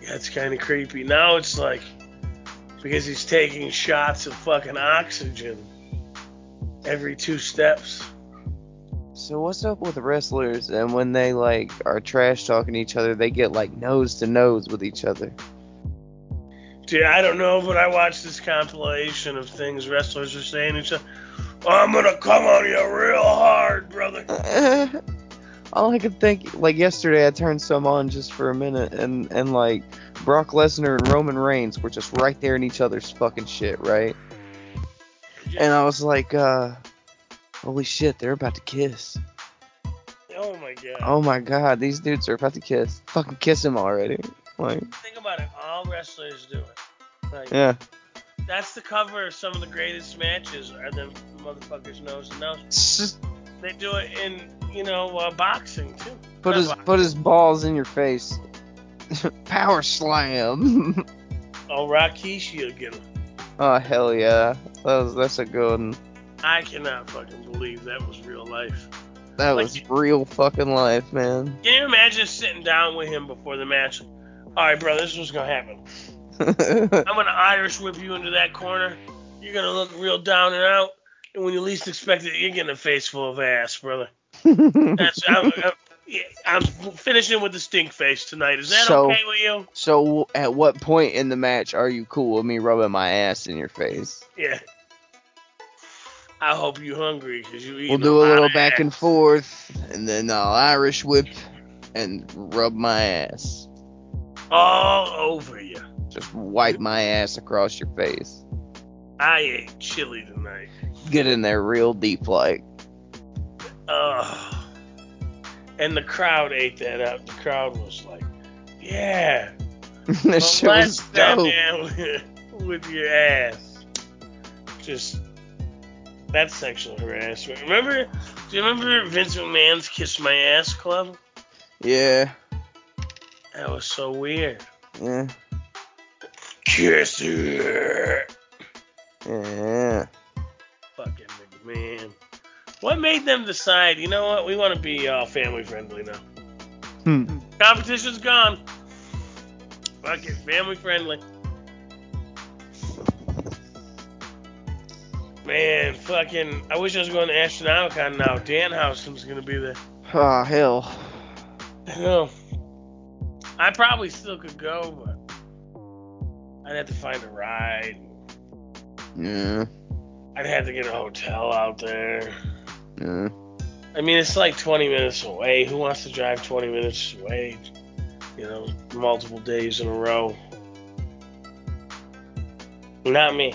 yeah it's kind of creepy. Now it's like because he's taking shots of fucking oxygen every two steps. So what's up with wrestlers and when they like are trash talking to each other, they get like nose to nose with each other. Dude, I don't know, but I watched this compilation of things wrestlers are saying. It's I'm gonna come on you real hard, brother. (laughs) All I could think, like yesterday, I turned some on just for a minute, and and like Brock Lesnar and Roman Reigns were just right there in each other's fucking shit, right? And I was like, uh, holy shit, they're about to kiss. Oh my god. Oh my god, these dudes are about to kiss. Fucking kiss him already. Like, Think about it. All wrestlers do it. Like, yeah. That's the cover of some of the greatest matches. Are them motherfuckers nose to nose? They do it in, you know, uh, boxing too. put Not his boxing. put his balls in your face. (laughs) Power slam. (laughs) Oh, Rikishi'll get him. oh hell yeah, that was that's a good one. I cannot fucking believe that was real life. That Like- was real fucking life, man. Can you imagine sitting down with him before the match? All right, bro, this is what's gonna happen. (laughs) I'm gonna Irish whip you into that corner. You're gonna look real down and out, and when you least expect it, you're getting a face full of ass, brother. That's I'm, I'm, finishing with the stink face tonight. Is that So- okay with you? so, at what point in the match are you cool with me rubbing my ass in your face? Yeah. I hope you're hungry because you eat. We'll do a little back and forth, and then I'll Irish whip and rub my ass. all over you. Just wipe my ass across your face. I ate chili tonight. Get in there real deep, like. Ugh. And the crowd ate that up. The crowd was like, "Yeah, (laughs) this shit was dope. (laughs) with, with your ass." Just that's sexual harassment. Remember? Do you remember Vince McMahon's "Kiss My Ass" club? Yeah, That was so weird. yeah, Kiss it, yeah. fucking McMahon. What made them decide? You know what? We want to be uh, family friendly now. Hmm. Competition's gone. Fuck it, family friendly. Man, fucking, I wish I was going to Astronomicon now. Danhausen's gonna be there. Oh hell. I know. I probably still could go, but I'd have to find a ride. Yeah, I'd have to get a hotel out there. Yeah. I mean, it's like 20 minutes away. Who wants to drive 20 minutes away? You know, multiple days in a row. Not me.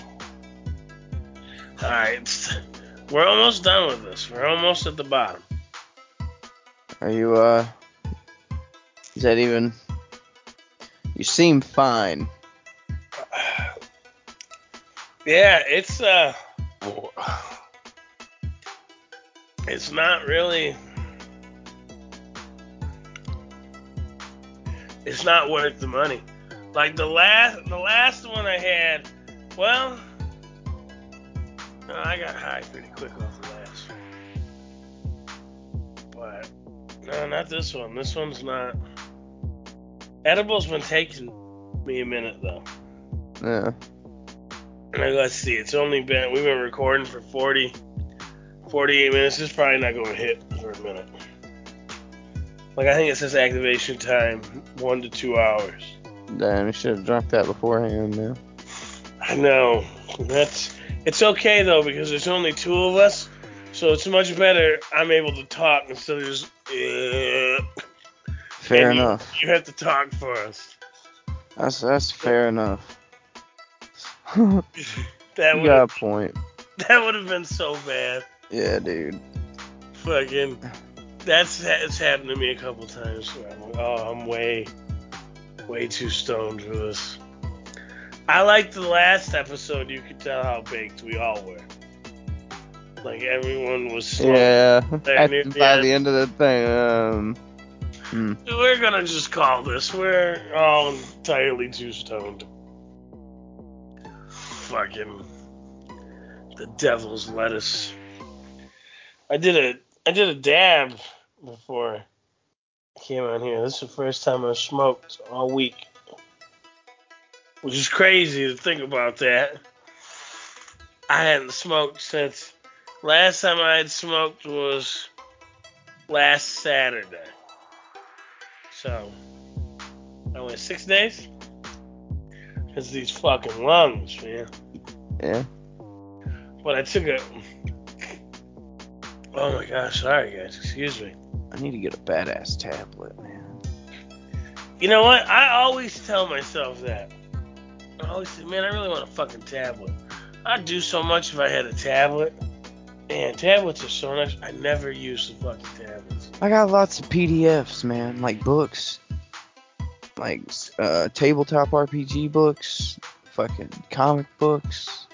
Alright. We're almost done with this. We're almost at the bottom. Are you uh? Is that even? You seem fine. (sighs) Yeah, it's uh it's not really it's not worth the money. Like the last the last one I had, well I got high pretty quick off the last one. But no, not this one. This one's not Edible's been taking me a minute though. Yeah. Like, let's see, it's only been, we've been recording for 40, 48 minutes. is probably not going to hit for a minute. Like, I think it says activation time, one to two hours. Damn, you should have dropped that beforehand, man. I know. That's, it's okay though, because there's only two of us. So it's much better I'm able to talk instead of just, uh, Fair and you- enough. You, have to talk for us. That's that's fair enough. (laughs) (laughs) you That would, got a point. (laughs) that would have been so bad. Yeah, dude. fucking that's it's happened to me a couple times where I'm like, oh I'm way way too stoned for this. I liked the last episode you could tell how baked we all were. Like everyone was slow. Yeah. At- near by the end. the end of the thing, um, hmm. We're gonna just call this. We're all entirely too stoned. Fucking the devil's lettuce. I did a I did a dab before I came on here. This is the first time I smoked all week. Which is crazy to think about that. I hadn't smoked since last time I had smoked was last Saturday. So I went six days. Cause these fucking lungs, man. Yeah. But I took a. Oh my gosh, sorry guys, excuse me. I need to get a badass tablet, man. You know what? I always tell myself that. I always say, man, I really want a fucking tablet. I'd do so much if I had a tablet. Man, tablets are so nice. I never use the fucking tablets. I got lots of PDFs, man, like books, like uh, tabletop RPG books, fucking comic books.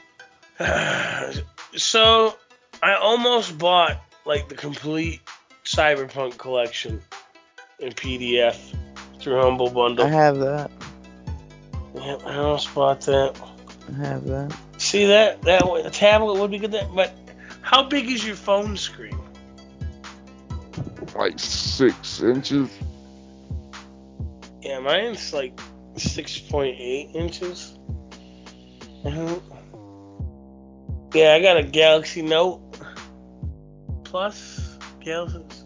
(sighs) so, I almost bought like the complete Cyberpunk collection in PDF through Humble Bundle. I have that. Yep, I almost bought that. I have that. See that that way the tablet would be good. That, but how big is your phone screen? Like six inches. Yeah, mine's like 6.8 inches. Mhm. Yeah, I got a Galaxy Note Plus. Galaxy.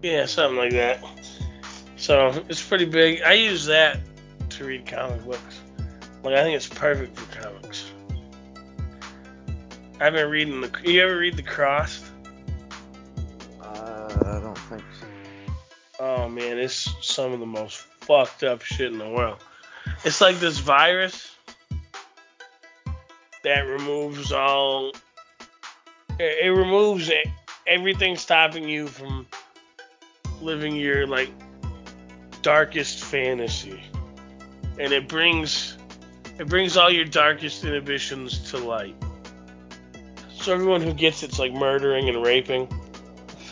Yeah, something like that. So it's pretty big. I use that to read comic books. Like I think it's perfect for comics. I've been reading the. You ever read the Crossed? Uh, I don't think so. Oh man, it's some of the most fucked up shit in the world. It's like this virus that removes all. It, it removes it, everything stopping you from living your like darkest fantasy, and it brings it brings all your darkest inhibitions to light. So everyone who gets it's like murdering and raping.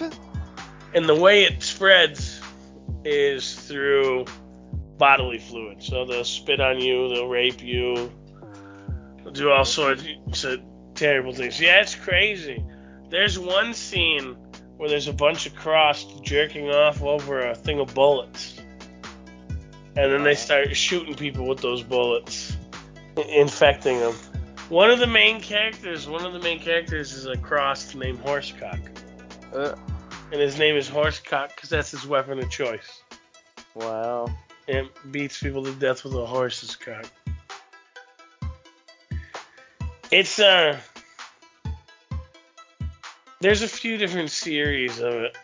(laughs) And the way it spreads is through bodily fluid. So they'll spit on you, they'll rape you, they'll do all sorts of terrible things. Yeah, it's crazy. There's one scene where there's a bunch of crossed jerking off over a thing of bullets. And then they start shooting people with those bullets, infecting them. One of the main characters, one of the main characters is a crossed named Horsecock. Uh, And his name is Horsecock because that's his weapon of choice. wow. and beats people to death with a horse's cock. It's uh there's a few different series of it,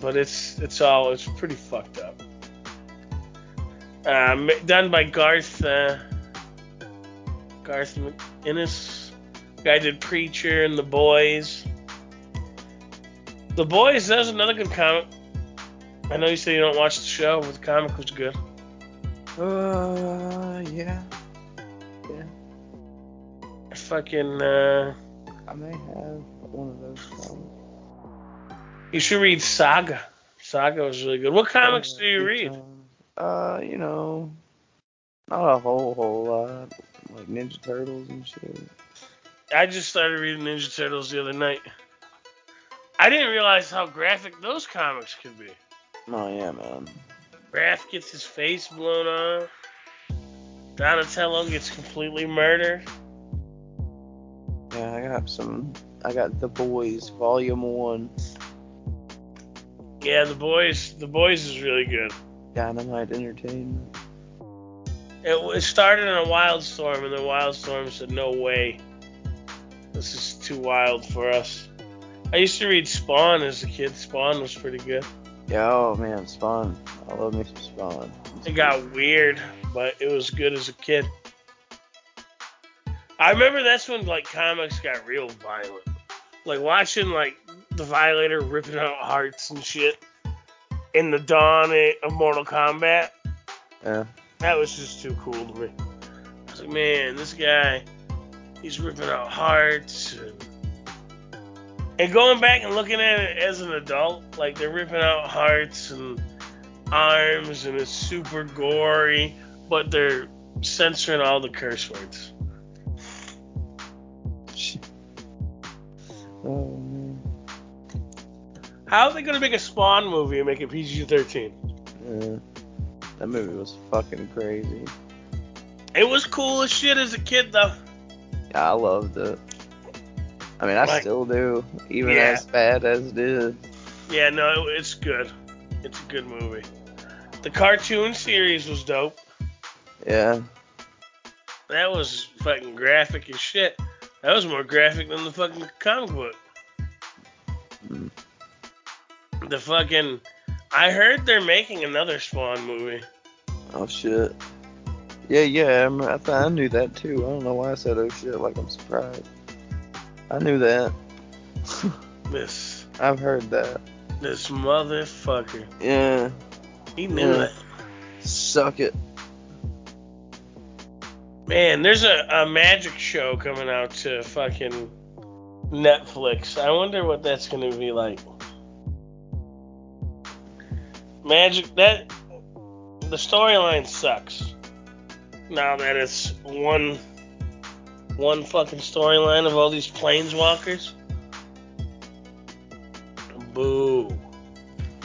but it's it's all it's pretty fucked up. Um, done by Garth uh, Garth McInnes. Guy did Preacher and The Boys. The Boys, that was another good comic. I know you say you don't watch the show, but the comic was good. Uh, yeah. Fucking, uh, I may have one of those comics. you should read Saga. Saga was really good. What comics do you read? Uh, you know, not a whole whole lot. Like Ninja Turtles and shit. I just started reading Ninja Turtles the other night. I didn't realize how graphic those comics could be. Oh yeah, man. Raph gets his face blown off. Donatello gets completely murdered. Got some. I got The Boys Volume One. Yeah, the boys, the boys is really good. Dynamite Entertainment. It, it started in a Wildstorm, and then Wildstorm said, "No way, this is too wild for us." I used to read Spawn as a kid. Spawn was pretty good. Yeah, oh man, Spawn. I love me some Spawn. It got weird, but it was good as a kid. I remember that's when like comics got real violent. Like watching like the Violator ripping out hearts and shit in the dawn of Mortal Kombat. Yeah. That was just too cool to me. I was like, man, this guy, he's ripping out hearts. And, and going back and looking at it as an adult, like they're ripping out hearts and arms and it's super gory, but they're censoring all the curse words. How are they to make a Spawn movie and make it PG 13? Yeah. That movie was fucking crazy. It was cool as shit as a kid, though. Yeah, I loved it. I mean, I Like- still do, even Yeah. as bad as it is. Yeah, no, it's good. It's a good movie. The cartoon series was dope. Yeah. That was fucking graphic as shit. That was more graphic than the fucking comic book. The fucking. I heard they're making another Spawn movie. Oh shit. Yeah, yeah. I, rem- I, th- I knew that too. I don't know why I said oh shit. Like I'm surprised. I knew that. (laughs) This I've heard that. this motherfucker. Yeah. He knew Yeah. that. Suck it. Man, there's a, a magic show coming out to fucking Netflix. I wonder what that's gonna be like. Magic that the storyline sucks. Now that it's one one fucking storyline of all these planeswalkers. Boo.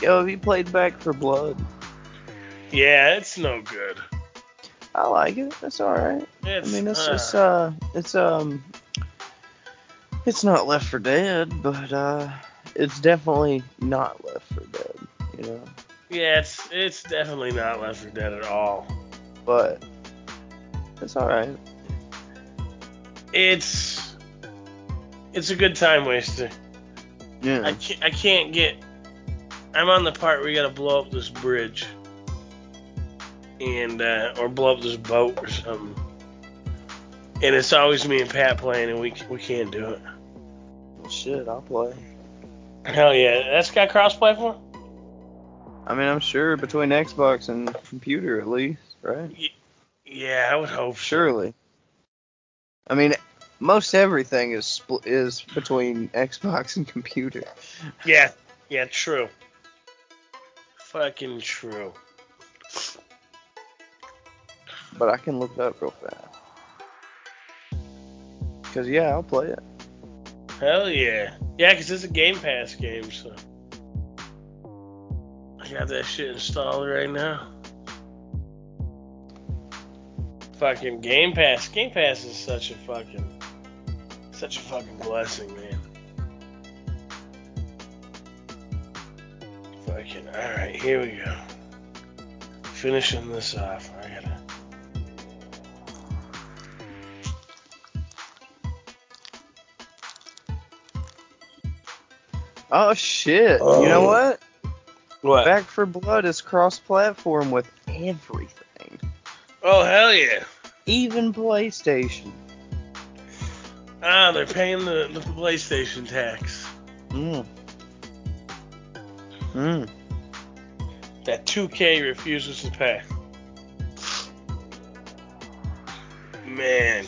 Yo, have you played Back 4 Blood? Yeah, it's no good. I like it. It's alright. I mean, it's uh, it's uh, it's um, it's not Left 4 Dead, but uh, it's definitely not Left 4 Dead. You know, yeah, it's it's definitely not Left 4 Dead at all. but it's alright. It's it's a good time waster. Yeah. I can't, I can't get. I'm on the part where you gotta blow up this bridge, and uh, or blow up this boat or something. And it's always me and Pat playing, and we we can't do it. Well, shit, I'll play. Hell yeah, that's got cross-platform. I mean, I'm sure between Xbox and computer at least, right? Yeah, I would hope. Surely. I mean, most everything is spl- is between Xbox and computer. Yeah, yeah, true. Fucking true. But I can look it up real fast. Cause yeah, I'll play it. Hell yeah. yeah, cause it's a Game Pass game, so. Got that shit installed right now. Fucking Game Pass. Game Pass is such a fucking. Such a fucking blessing, man. Fucking. Alright, here we go. Finishing this off. I gotta. Oh shit! You know Oh. what? What? Back 4 Blood is cross-platform with everything, Oh, hell yeah. even PlayStation. Ah, they're paying the, the PlayStation tax. Mm. Mm. that 2K refuses to pay. Man.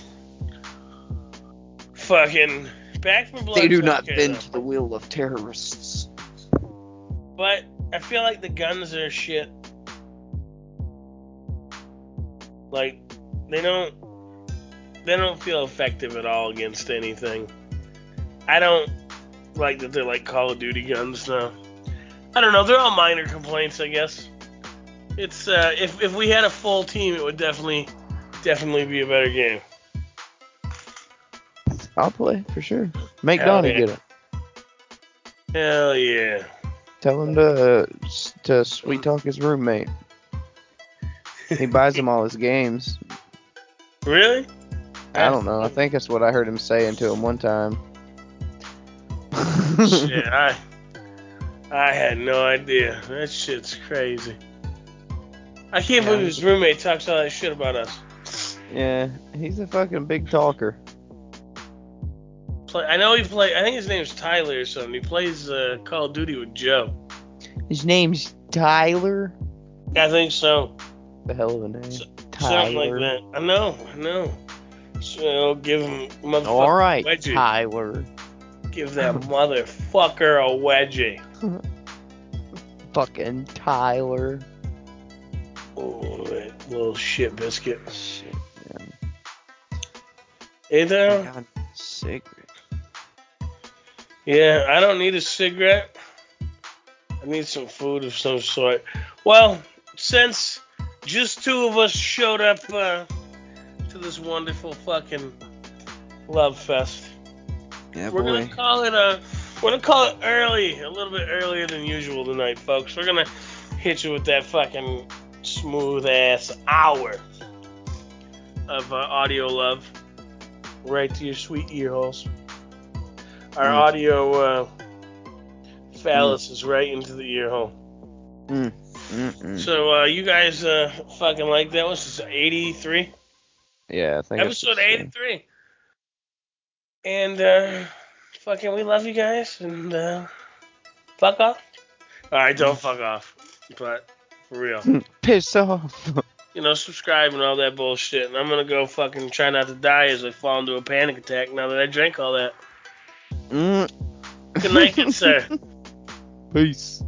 Fucking Back 4 Blood. They do not okay, bend though. to the will of terrorists. But I feel like the guns are shit. Like they don't they don't feel effective at all against anything. I don't like that they're like Call of Duty guns though. I don't know, they're all minor complaints I guess. It's uh if if we had a full team it would definitely definitely be a better game. I'll play for sure. Make Hell Donnie yeah. get it. Hell yeah. Tell him to to sweet talk his roommate. He buys him all his games. Really? I don't know. I think that's what I heard him saying to him one time. Shit, I I had no idea. That shit's crazy. I can't Yeah. believe his roommate talks all that shit about us. Yeah, he's a fucking big talker. Play, I know he play. I think his name's Tyler or something. He plays uh, Call of Duty with Joe. His name's Tyler. I think so. The hell of a name. So- Tyler. Something like that. I know. I know. So give him motherfucker All right, wedgie. Tyler. Give that motherfucker a wedgie. (laughs) Fucking Tyler. Oh, that little shit biscuit. Shit, man. Hey there. got a cigarette. Yeah, I don't need a cigarette. I need some food of some sort. Well, since just two of us showed up uh, to this wonderful fucking love fest, Yeah, we're boy. gonna call it a We're gonna call it early, a little bit earlier than usual tonight, folks. We're gonna hit you with that fucking smooth ass hour of uh, audio love right to your sweet ear holes. Our Mm. audio uh, phallus is right into the ear hole. Mm-mm. So uh, you guys uh, fucking like that? Was this 83? Yeah, I think Episode 83. And uh, fucking, we love you guys. And uh, fuck off. All right, don't fuck off. But for real, (laughs) Piss off. you know, subscribe and all that bullshit. And I'm gonna go fucking try not to die as I fall into a panic attack now that I drank all that. Mm. Good night, good sir. (laughs) Peace.